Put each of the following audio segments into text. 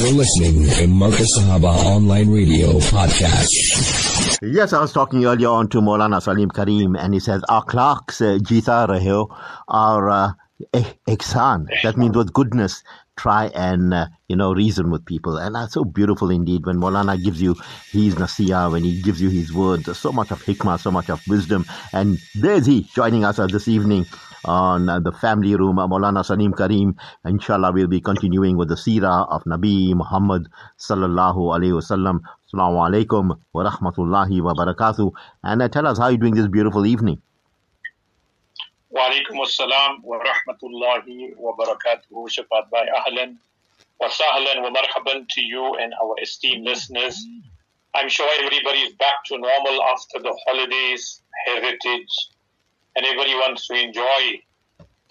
You're listening to Marcus Sahaba Online Radio Podcast. Yes, I was talking earlier on to Maulana Salim Karim, and he says, Akhlaq se jeeta rahe our uh, ihsan. That means with goodness, try and, uh, you know, reason with people. And that's so beautiful indeed when Maulana gives you his nasiya, when he gives you his words, so much of hikmah, so much of wisdom. And there's he joining us uh, this evening on uh, the family room. Uh, Maulana Salim Karim, inshallah, we'll be continuing with the seerah of Nabi Muhammad sallallahu alayhi wasallam. Assalamu alaikum wa rahmatullahi wa barakatuh. And uh, tell us how you're doing this beautiful evening. Wa alaikum assalam wa rahmatullahi wa barakatuh. Shafat Bhai Ahlan wa sahlan wa marhaban to you and our esteemed listeners. I'm sure everybody is back to normal after the holidays, heritage, and everybody wants to enjoy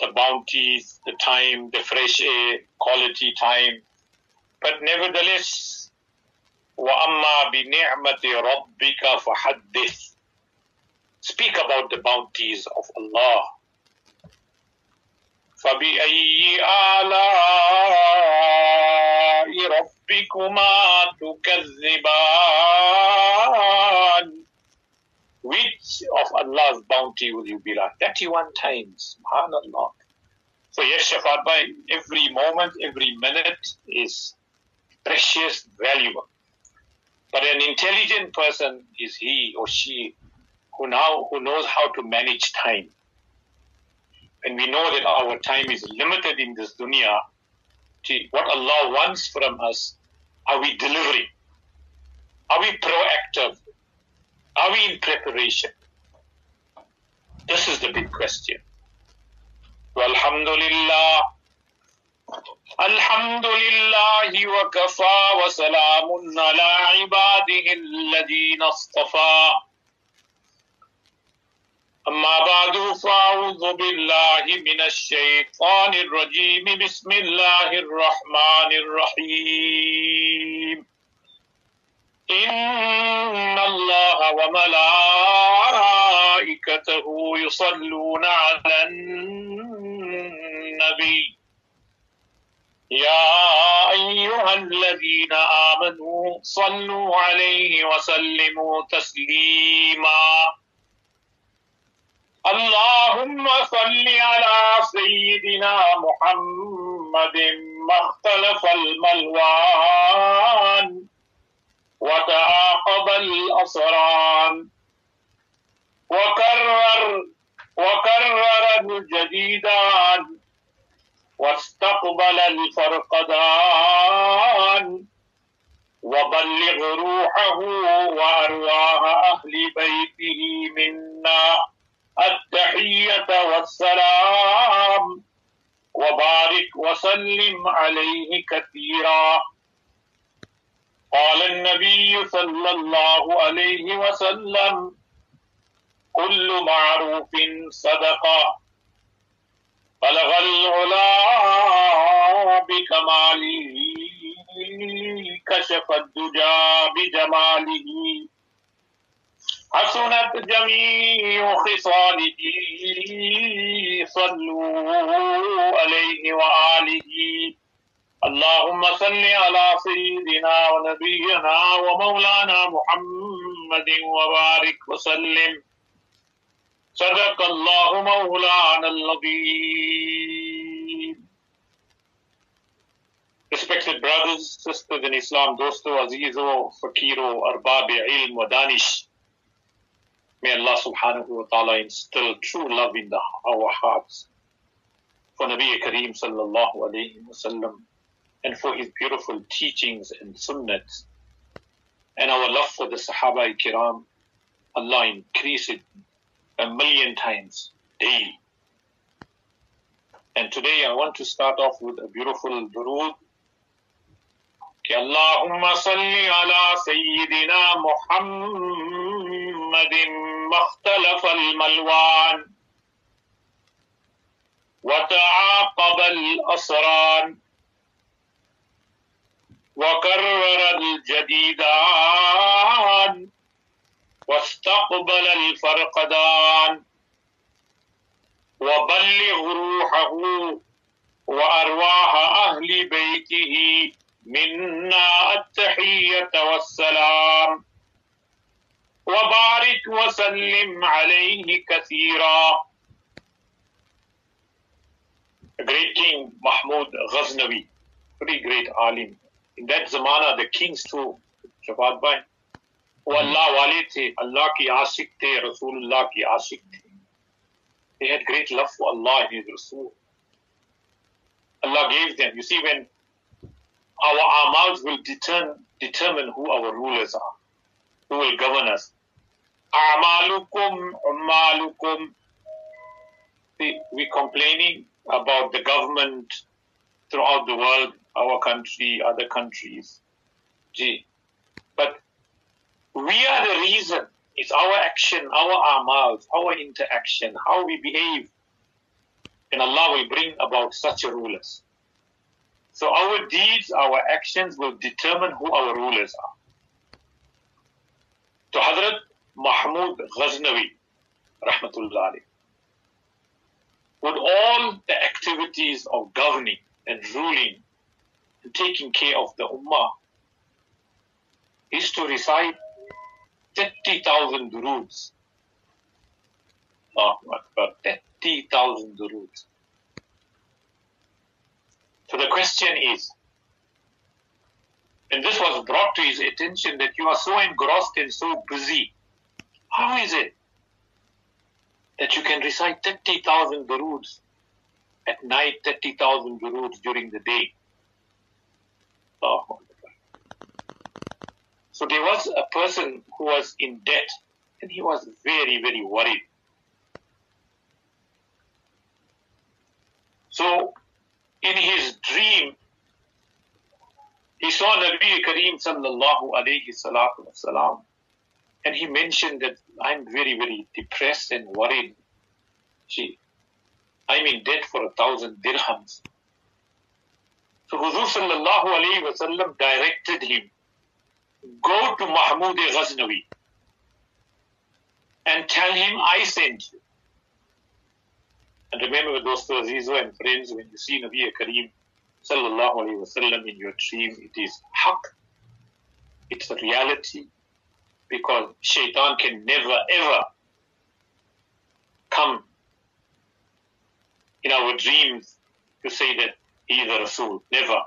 the bounties, the time, the fresh air, quality time. But nevertheless, وَأَمَّا بِنِعْمَةِ رَبِّكَ فَحَدِّثْ Speak about the bounties of Allah. فبأي آلاء ربكما تكذبان which of Allah's bounty will you be like? 31 times. SubhanAllah. So yes, Shafat Bhai, every moment, every minute is precious, valuable. But an intelligent person is he or she who now who knows how to manage time. And we know that our time is limited in this dunya. What Allah wants from us, are we delivering? Are we proactive? Are we in preparation? This is the big question. Walhamdulillah. الحمد لله وكفى وسلام على عباده الذين اصطفى أما بعد فأعوذ بالله من الشيطان الرجيم بسم الله الرحمن الرحيم إن الله وملائكته يصلون على النبي. يا أيها الذين آمنوا صلوا عليه وسلموا تسليما. اللهم صل على سيدنا محمد ما اختلف الملوان الأسران وكرر وكرر الجديدان واستقبل الفرقدان وبلغ روحه وأرواح أهل بيته منا التحية والسلام. وبارك وسلم عليه كثيرا. قال النبي صلى الله عليه وسلم كل معروف صدقة. بلغ العلا بكماله كشف الدجى بجماله. حسنت جميع خصاله صلوا اللهم صل على سيدنا ونبينا ومولانا محمد وبارك وسلم صدق الله مولانا العظيم Respected brothers, sisters in Islam, dosto, azizo, fakiro, arbabi, ilm wa danish. May Allah subhanahu wa ta'ala instill true love in the, our hearts for Nabi Kareem sallallahu alayhi wa sallam and for his beautiful teachings and sunnats and our love for the Sahaba Kiram. Allah increase it a million times daily. And today I want to start off with a beautiful durood. कि اللهم صل على سيدنا محمد ما اختلف الملوان وتعاقب الأسران وكرر الجديدان واستقبل الفرقدان وبلغ روحه وأرواح أهل بيته منا التحية والسلام. وبارك وسلم عليه كثيرا. Great king, Mahmud Ghaznavi, pretty great alim. In that zamana, the kings too, Shabbat Bhai, वो अल्लाह वाले थे अल्लाह की आशिक थे रसूलुल्लाह की आशिक थे they had great love for Allah and His Rasul. Allah gave them. You see, when our amals will determine, determine who our rulers are, who will govern us. Amalukum, amalukum. We're complaining about the government throughout the world, our country, other countries. Gee. But we are the reason. It's our action, our amals, our interaction, how we behave. And Allah will bring about such rulers. So our deeds, our actions will determine who our rulers are. To Hazrat Mahmud Ghaznavi, Rahmatullah would all the activities of governing and ruling taking care of the ummah is to recite 30,000 duroods. Allahu Akbar, 30,000 duroods. So the question is, and this was brought to his attention that you are so engrossed and so busy. How is it that you can recite 30,000 duroods at night, 30,000 duroods during the day? So there was a person who was in debt and he was very, very worried. So in his dream, he saw Nabi Kareem sallallahu alayhi salatu and he mentioned that I'm very, very depressed and worried. Gee, I'm in debt for a thousand dirhams. So Huzur sallallahu alayhi wasallam directed him go to Mahmud Ghaznavi and tell him I sent you. And remember, with those Azizu and friends, when you see Nabi Kareem sallallahu alayhi wasallam in your dream, it is haq. It's a reality because shaitan can never ever come in our dreams to say that he is a Rasul. Never.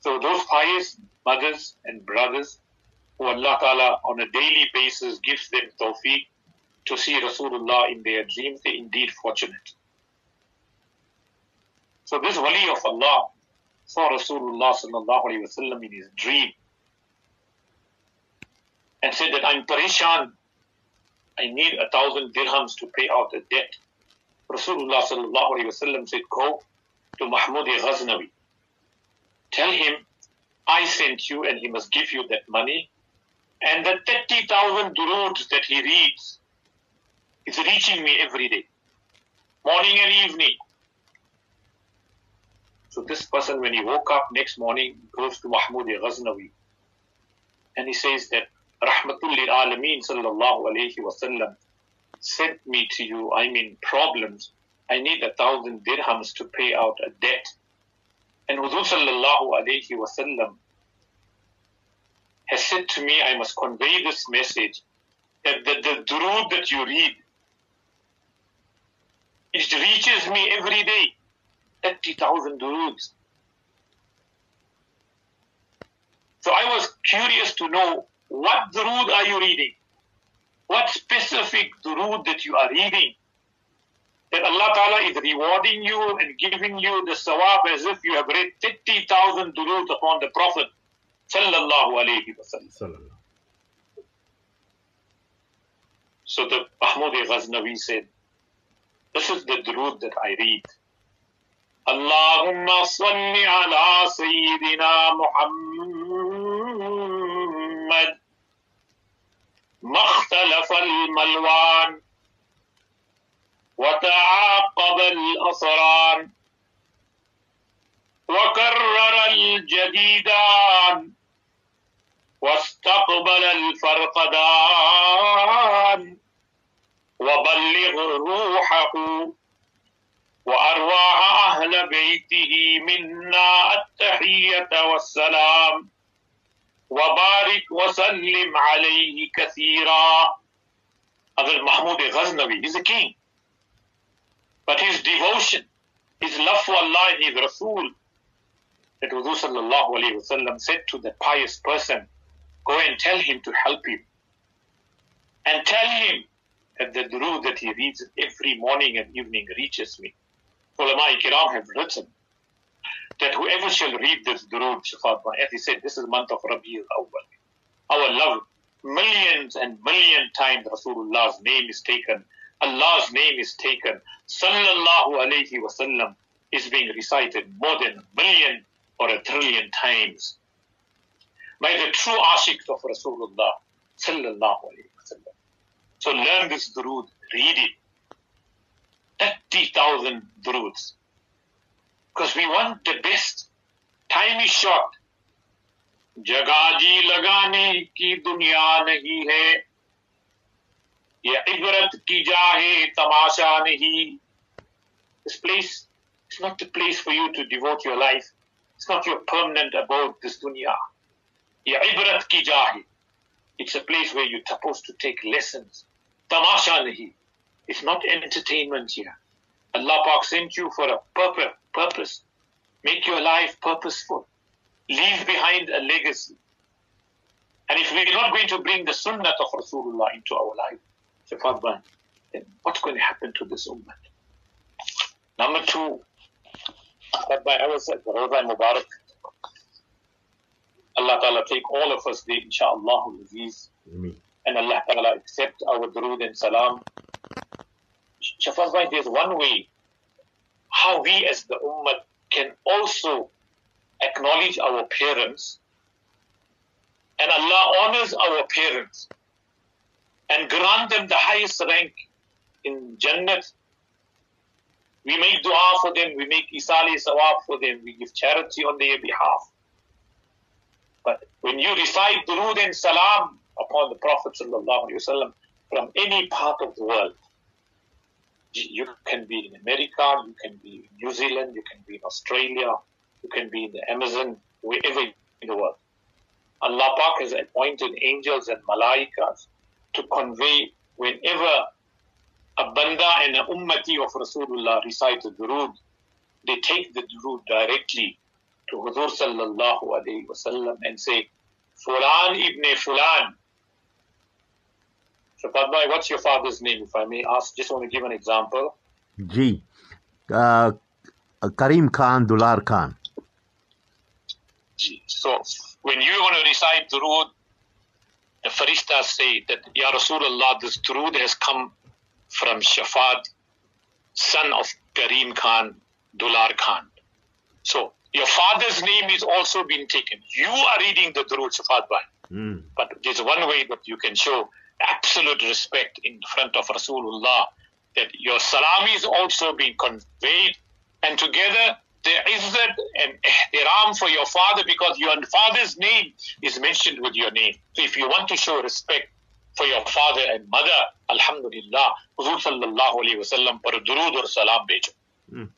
So those pious mothers and brothers who Allah Ta'ala on a daily basis gives them tawfiq to see Rasulullah in their dreams, they're indeed fortunate. So this wali of Allah saw Rasulullah sallallahu alayhi wasallam in his dream and said that I'm parishan. I need a thousand dirhams to pay out the debt. Rasulullah sallallahu alayhi wasallam said, go to Mahmud Ghaznavi. Tell him I sent you and he must give you that money. And the 30,000 duroods that he reads is reaching me every day, morning and evening. So this person, when he woke up next morning, goes to Mahmud Ghaznavi and he says that Rahmatul Alameen sallallahu alayhi wasallam sent me to you. I'm in problems. I need a thousand dirhams to pay out a debt. And Huzur sallallahu alayhi wasallam has said to me, I must convey this message that the, the durood that you read, it reaches me every day. 30,000 duroods. So I was curious to know what durood are you reading? What specific durood that you are reading? That Allah Ta'ala is rewarding you and giving you the sawab as if you have read 30,000 duroods upon the Prophet sallallahu alayhi wasallam. So the Mahmud Ghaznavi said, this is the durood that I read. اللهم صل على سيدنا محمد ما اختلف الملوان وتعاقب الأسران وكرر الجديدان واستقبل الفرقدان وبلغ روحه وأرواح أهل بيته منا التحية والسلام وبارك وسلم عليه كثيرا Hazrat Mahmud Ghaznavi, he's a king. But his devotion, his love for Allah and his Rasul, that wasallam said to the pious person, go and tell him to help you. And tell him that the durood that he reads every morning and evening reaches me. Ulama kiram have written that whoever shall read this durood, Shafat as he said, this is the month of Rabi'ul Awwal. Our love, millions and million times Rasulullah's name is taken, Allah's name is taken, Sallallahu Alaihi Wasallam is being recited more than a million or a trillion times by the true ashiqs of Rasulullah Sallallahu Alaihi Wasallam. So learn this durood, read it. 30,000 duroods. Because we want the best. Time is short. जगह जी लगाने की दुनिया नहीं है ये इबरत की जाहे तमाशा नहीं This place is not the place for you to devote your life. It's not your permanent abode, this dunya. ये इबरत की जाहे It's a place where you're supposed to take lessons. Tamasha nahi. It's not entertainment here. Allah Pak sent you for a purpose. Purpose. Make your life purposeful. Leave behind a legacy. And if we're not going to bring the sunnah of Rasulullah into our life, Shafadban, then what's going to happen to this ummah? Number two, that by ourselves, Rawda Mubarak. Allah Ta'ala take all of us there, inshaAllah, Aziz. And Allah Ta'ala accept our durood and salam. Shafadban, there's one way how we as the ummah can also acknowledge our parents and Allah honors our parents and grant them the highest rank in Jannat. We make dua for them, we make isali sawab for them, we give charity on their behalf. But when you recite durood and salam upon the Prophet from any part of the world, you can be in America, you can be in New Zealand, you can be in Australia, you can be in the Amazon, wherever in the world. Allah Pak has appointed angels and malaikas to convey whenever a banda and a ummati of Rasulullah recite the durood, they take the durood directly to Huzur sallallahu alayhi wasallam and say, Fulan ibn Fulan. So Padmai, what's your father's name, if I may ask? Just want to give an example. Ji. Uh, Karim Khan, Dular Khan. So when you want to recite durood, the Faristas say that, Ya Rasulullah, this durood has come from Shafat, son of Karim Khan, Dular Khan. So your father's name is also being taken. You are reading the durood Shafat Bhai. Mm. But there's one way that you can show absolute respect in front of Rasulullah that your salam is also being conveyed and together there izzat and ihtiram for your father because your father's name is mentioned with your name. So if you want to show respect for your father and mother, Alhamdulillah, Huzur sallallahu alayhi wa sallam par durood or salam bejo. Mm.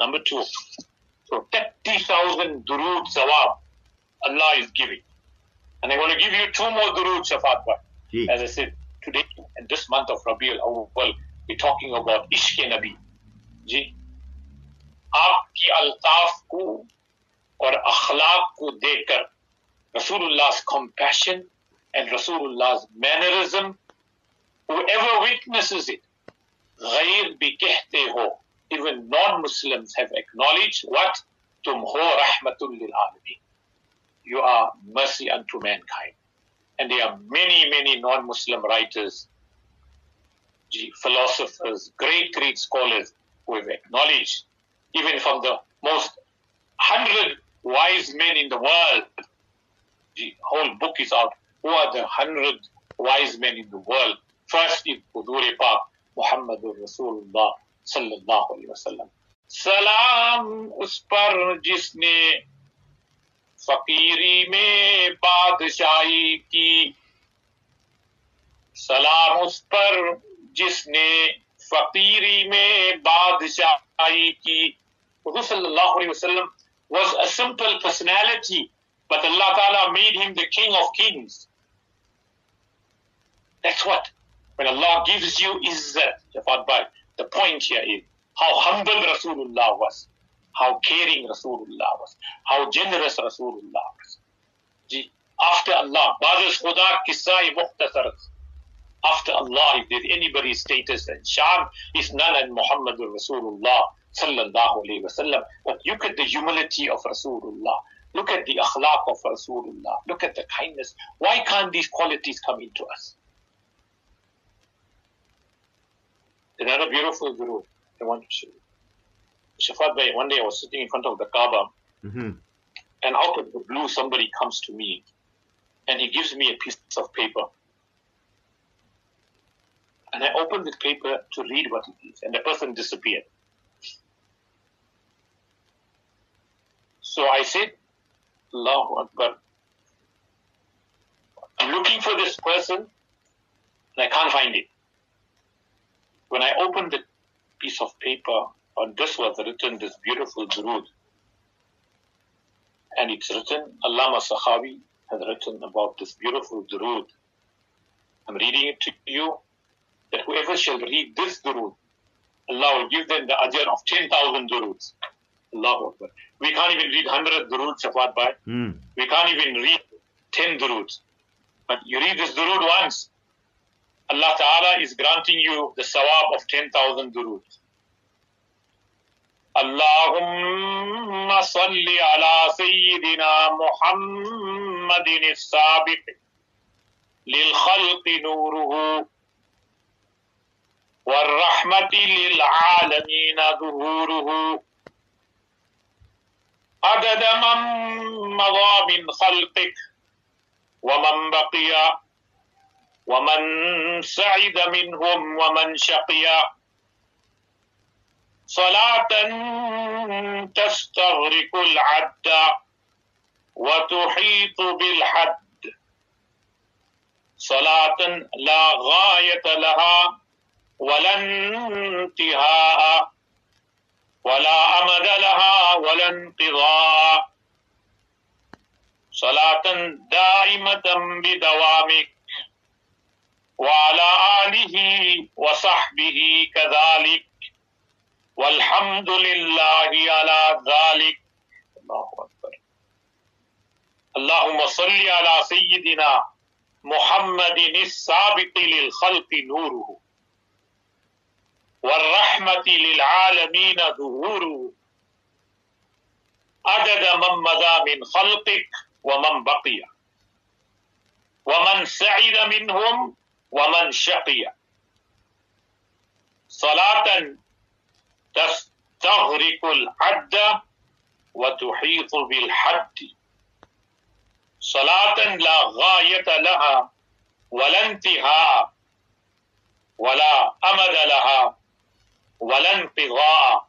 Number two, so 30,000 durood sawab Allah is giving. And I'm going to give you two more durood shafat. As I said, today, in this month of Rabiul Awwal, we're talking about Ishq Nabi. आपकी अल्ताफ को और अखलाक को देखकर Rasulullah's compassion and Rasulullah's mannerism, whoever witnesses it, गैर भी कहते हो, even non-Muslims have acknowledged what? तुम हो रहमतुल लिल आलमीन. You are mercy unto mankind. And there are many, many non-Muslim writers, gee, philosophers, great, great scholars who have acknowledged, even from the most hundred wise men in the world, the whole book is out. Who are the hundred wise men in the world? First is Hudur Pak, Muhammadur Rasulullah sallallahu alaihi wasallam. सलाम उस पर जिसने फकीरी में बादशाही की सलाम उस पर जिसने फकीरी में बादशाह ki Huzur was a simple personality, but Allah Ta'ala made him the king of kings. That's what. When Allah gives you izzat, Bhai, the point here is how humble Rasulullah was, how caring Rasulullah was, how generous Rasulullah was. After Allah. After Allah, if there's anybody's status and is none and Muhammad Rasulullah sallallahu alayhi wasallam. But look at the humility of Rasulullah. Look at the akhlaq of Rasulullah. Look at the kindness. Why can't these qualities come into us? Another beautiful guru I want to show you. Shafat Bhai, one day I was sitting in front of the Kaaba, mm-hmm. and out of the blue, somebody comes to me and he gives me a piece of paper. And I opened the paper to read what it is, and the person disappeared. So I said, Allahu Akbar. I'm looking for this person, and I can't find it. When I opened the piece of paper, on this was written this beautiful durood. And it's written, Allama Sakhawi has written about this beautiful durood. I'm reading it to you that whoever shall read this durood, Allah will give them the ajr of 10,000 duroods. Allahu Akbar. We can't even read 100 duroods, Shafat Bhai. Mm. We can't even read 10 duroods. But you read this durood once, Allah Ta'ala is granting you the sawab of 10,000 duroods. اللهم صل على سيدنا محمد السابق للخلق نوره والرحمة للعالمين ظهوره عدد من مضى من خلقك؟ ومن بقي؟ ومن سعد منهم؟ ومن شقي؟ صلاة تستغرق العد وتحيط بالحد. صلاة لا غاية لها ولا انتهاء. ولا أمد لها ولا انقضاء صلاة دائمة بدوامك وعلى آله وصحبه كذلك. والحمد لله على ذلك. الله أكبر. اللهم صل على سيدنا محمد السابق للخلق نوره. والرحمة للعالمين ظهوره. عدد من مضى من خلقك ومن بقي. ومن سعد منهم ومن شقي. صلاة تستغرق العد وتحيط بالحد. صلاة لا غاية لها ولا انتهاء ولا أمد لها. ولا انقضاء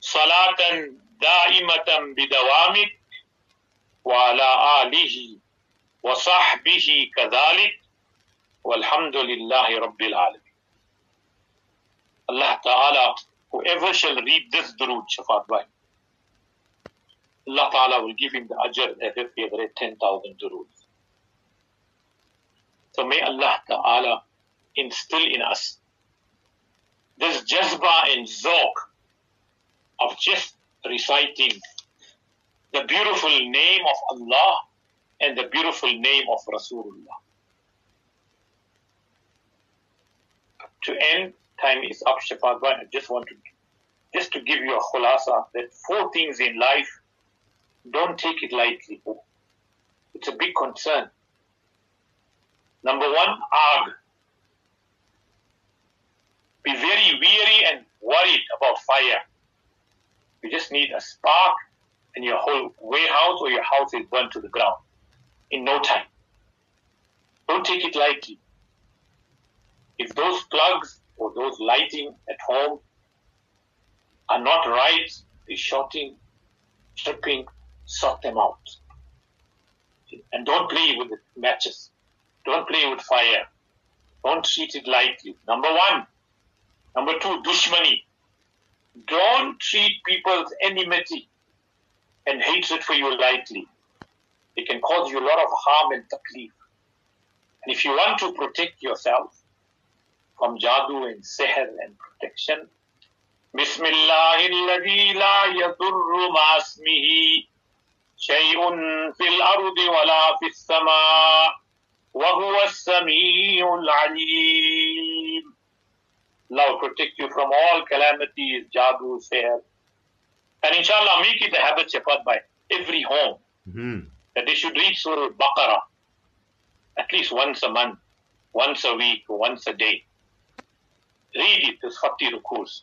صلاة دائمة بدوامك وعلى آله وصحبه كذلك والحمد لله رب العالمين الله تعالى whoever shall read this durood, Shafat Bhai, Allah Ta'ala will give him the ajr as if he read 10,000 duroods. So may Allah Ta'ala instill in us this jazba and zok of just reciting the beautiful name of Allah and the beautiful name of Rasulullah. To end, time is up, Shafat I just want to, just to give you a khulasa that four things in life, don't take it lightly. It's a big concern. Number one, ag. Be very weary and worried about fire. You just need a spark and your whole warehouse or your house is burned to the ground in no time. Don't take it lightly. If those plugs or those lighting at home are not right, the shorting, stripping, sort them out. And don't play with the matches. Don't play with fire. Don't treat it lightly. Number one. Number two, dushmani. Don't treat people's enmity and hatred for you lightly. It can cause you a lot of harm and taklif. And if you want to protect yourself from jadoo and seher and protection, Bismillahil ladhi la yadurru masmihi shay'un fil ardi wa la fis sama wa huwa as-sami'ul 'alim. Allah will protect you from all calamities, jadoo, seher. And inshallah, make it a habit, Shafat, by every home Mm-hmm. that they should read Surah Al-Baqarah at least once a month, once a week, once a day. Read it, this 40 rukus.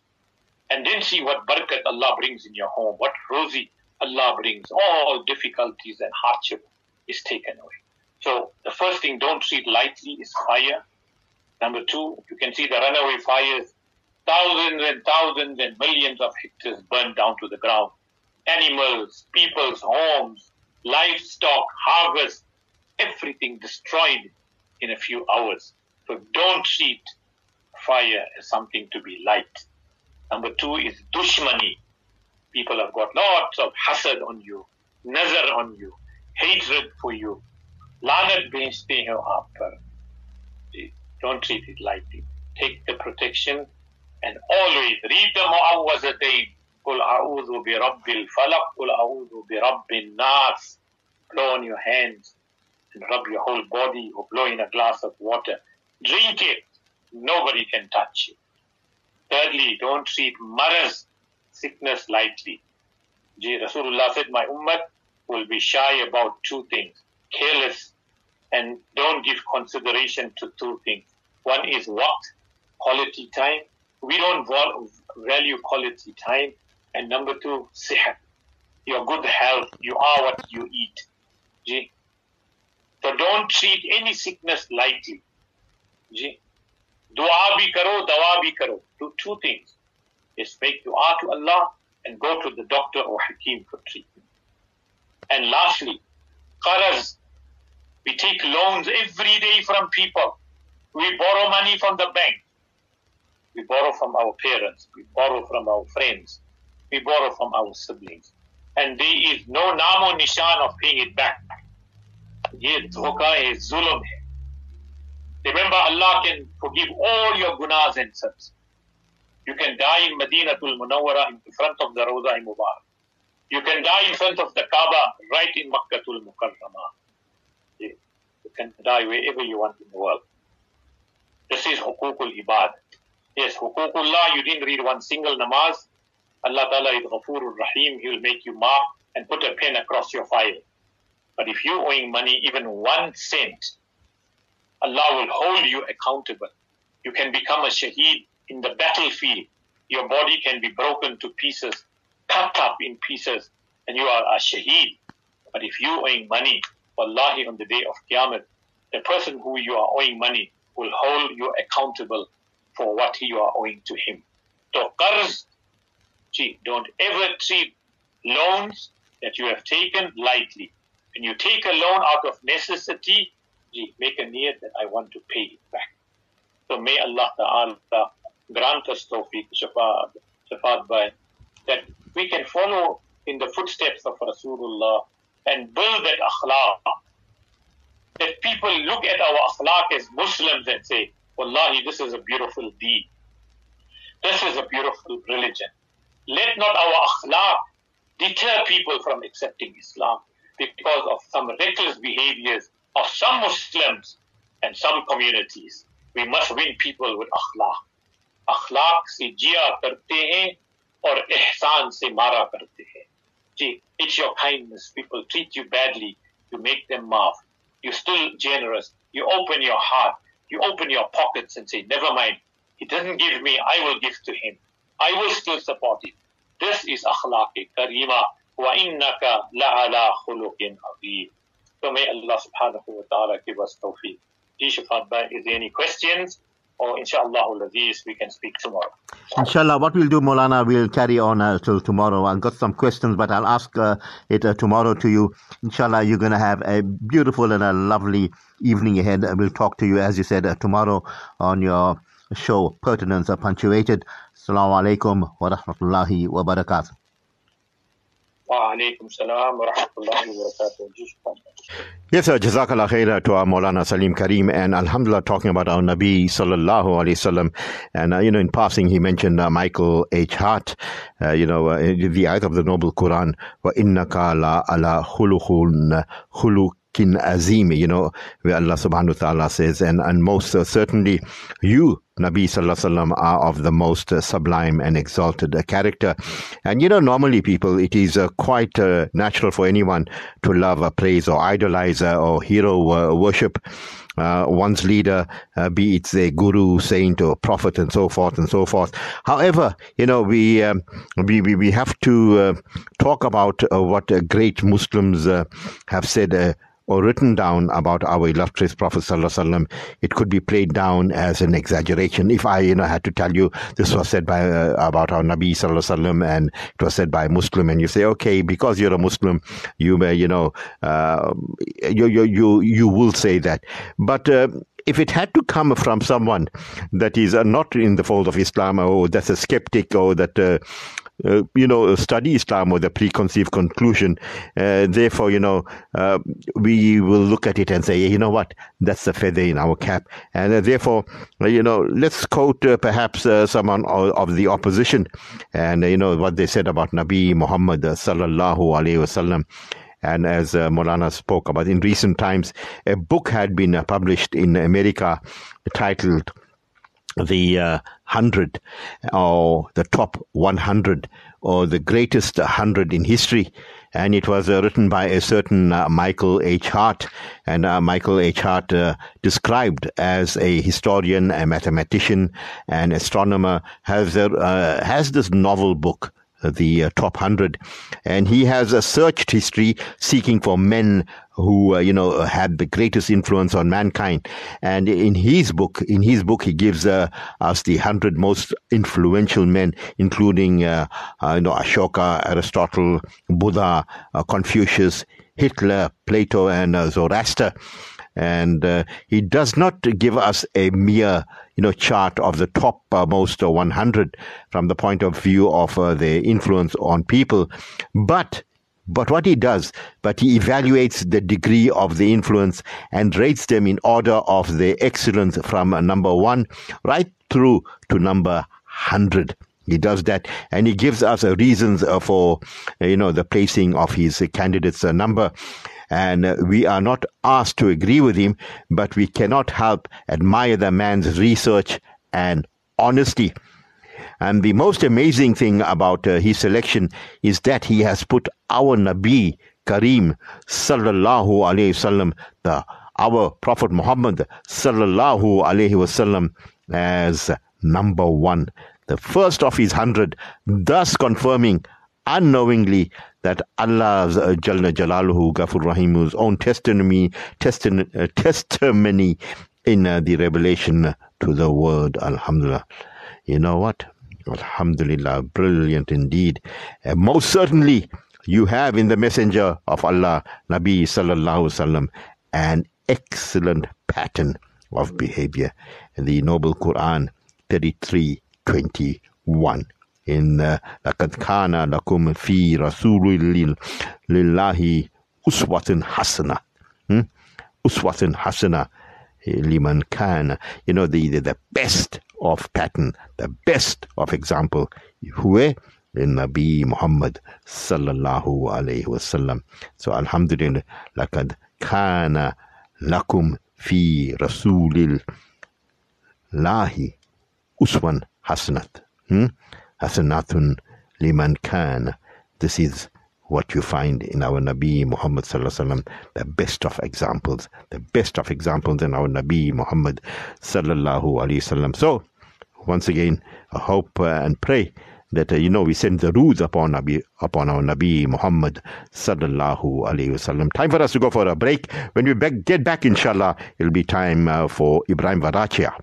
And then see what barakat Allah brings in your home, what rosy Allah brings. All difficulties and hardship is taken away. So the first thing, don't treat lightly is fire. Number two, you can see the runaway fires, thousands and thousands and millions of hectares burned down to the ground. Animals, people's homes, livestock, harvest, everything destroyed in a few hours. So don't treat fire as something to be light. Number two is dushmani. People have got lots of hasad on you, nazar on you, hatred for you. Lanat bhejte hain aap par. Don't treat it lightly. Take the protection and always read the mu'awwazatayn. قل أعوذ برب الفلق قل أعوذ برب الناس blow on your hands and rub your whole body or blow in a glass of water. Drink it. Nobody can touch you. Thirdly, don't treat maraz, sickness lightly. Ji, Rasulullah said, my ummah will be shy about two things. Careless and don't give consideration to two things. One is what? Quality time. We don't val- value quality time. And number two, sihat. Your good health. You are what you eat. So don't treat any sickness lightly. Ji. Dua bhi karo, dawa bhi karo. Do two things. Is make dua to Allah and go to the doctor or hakim for treatment. And lastly, qaraz. We take loans every day from people. We borrow money from the bank. We borrow from our parents. We borrow from our friends. We borrow from our siblings. And there is no namo nishan of paying it back. Ye dhoka hai, zulum. Remember, Allah can forgive all your gunas and sins. You can die in Madinatul Munawwara in front of the Roza Mubarak. You can die in front of the Kaaba, right in Makkah Makkahul Mukarramah. You can die wherever you want in the world. This is hukukul ibad. Yes, hukukullah, you didn't read one single namaz. Allah Ta'ala is Ghafurur Rahim. He will make you mark and put a pen across your file. But if you're owing money, even one cent, Allah will hold you accountable. You can become a shaheed in the battlefield. Your body can be broken to pieces, cut up in pieces, and you are a shaheed. But if you're owing money, wallahi, on the day of Qiyamah, the person who you are owing money will hold you accountable for what you are owing to him. So, qarz, gee, don't ever treat loans that you have taken lightly. When you take a loan out of necessity, gee, make a need that I want to pay it back. So may Allah Ta'ala grant us tawfiq, shafaat, shafaat by, that we can follow in the footsteps of Rasulullah and build that akhlaq. That people look at our akhlaq as Muslims and say, Wallahi, this is a beautiful deed. This is a beautiful religion. Let not our akhlaq deter people from accepting Islam because of some reckless behaviors of some Muslims and some communities. We must win people with akhlaq. Akhlaq se jia karte hain aur ihsan se mara karte. See, it's your kindness. People treat you badly. You make them laugh. You're still generous. You open your heart. You open your pockets and say, never mind. He doesn't give me. I will give to him. I will still support him. This is akhlaq karima. وَإِنَّكَ لَعَلَى خُلُقٍ عَظِيمٍ So may Allah subhanahu wa ta'ala give us tawfiq. Ji Shafat Bhai, is there any questions? or inshallah Aziz, we can speak tomorrow. Inshallah, what we'll do, Molana, we'll carry on uh, till tomorrow. I've got some questions, but I'll ask uh, it uh, tomorrow to you. Inshallah, you're going to have a beautiful and a lovely evening ahead. We'll talk to you, as you said, uh, tomorrow on your show, Pertinence uh, Punctuated. Assalamu alaikum wa rahmatullahi wa barakatuh. وعليكم السلام ورحمة الله وبركاته. Yes, sir. Jazakallah khair to our Maulana Salim Karim and Alhamdulillah talking about our Nabi sallallahu alayhi wasallam. And, uh, you know, in passing, he mentioned uh, Michael H. Hart, uh, you know, uh, the ayat of the Noble Quran, wa innaka la ala khulukin azim, you know, where Allah subhanahu wa ta'ala says, and, and most certainly you Nabi Sallallahu are of the most uh, sublime and exalted uh, character. And you know, normally people, it is uh, quite uh, natural for anyone to love, uh, praise, or idolize uh, or hero worship. one's leader, be it a guru, saint, or prophet, and so forth and so forth. However, you know we um, we, we we have to talk about what great Muslims have said or written down about our illustrious Prophet Sallallahu it could be played down as an exaggeration. If I, you know, had to tell you this was said by uh, about our Nabi Sallallahu and it was said by a Muslim, and you say, okay, because you're a Muslim, you may, you know, uh, you, you you you will say that, but. Uh, if it had to come from someone that is uh, not in the fold of Islam or that's a skeptic or that uh, uh, you know, study Islam with a preconceived conclusion. Uh, therefore, you know, uh, we will look at it and say, you know what, that's the feather in our cap. And uh, therefore, uh, you know, let's quote perhaps someone of, of, the opposition and, you know, what they said about Nabi Muhammad sallallahu alayhi wasallam. And as uh, Molana spoke about in recent times, a book had been published in America titled the uh, 100 or the top 100 or the greatest 100 in history. And it was uh, written by a certain uh, Michael H. Hart. And uh, Michael H. Hart, uh, described as a historian, a mathematician, an astronomer, has, uh, has this novel book the uh, top 100 and he has a searched history seeking for men who uh, you know had the greatest influence on mankind. And in his book in his book he gives uh, us the 100 most influential men including uh, uh, you know ashoka aristotle buddha uh, confucius hitler plato and zoroaster and uh, he does not give us a mere you know chart of the top uh, most 100 from the point of view of uh, their influence on people but but what he does, but he evaluates the degree of the influence and rates them in order of their excellence from number one right through to number 100. He does that, and he gives us reasons uh, for, uh, you know, the placing of his candidates' uh, number. And we are not asked to agree with him, but we cannot help admire the man's research and honesty. And the most amazing thing about uh, his selection is that he has put our Nabi Kareem sallallahu alayhi wasallam, the our Prophet Muhammad sallallahu alayhi wasallam, as number one, the first of his hundred, thus confirming unknowingly that Allah's uh, Jalla Jalaluhu Ghafur Rahim's own testimony, testimony, uh, testimony in uh, the revelation to the word Alhamdulillah. You know what? Alhamdulillah, brilliant indeed. Uh, most certainly, you have in the Messenger of Allah, Nabi Sallallahu Alaihi Wasallam, an excellent pattern of behavior. In the Noble Quran 33:21. إن لقد كان لكم في رسول لله أسوة حسنة. أسوة حسنة. لمن كان. You know the, the, the best of pattern. The best of example. هو النبي محمد صلى الله عليه وسلم. So الحمد لله لقد كان لكم في رسول الله أسوة حسنة. hmm? Hasanatun liman kana. This is what you find in our Nabi Muhammad sallallahu the best of examples, the best of examples in our Nabi Muhammad sallallahu alaihi wasallam. So, once again, I hope uh, and pray that uh, you know we send the rules upon Nabi upon our Nabi Muhammad sallallahu alaihi wasallam. Time for us to go for a break. When we back, get back, inshallah, it'll be time uh, for Ibrahim Varachia.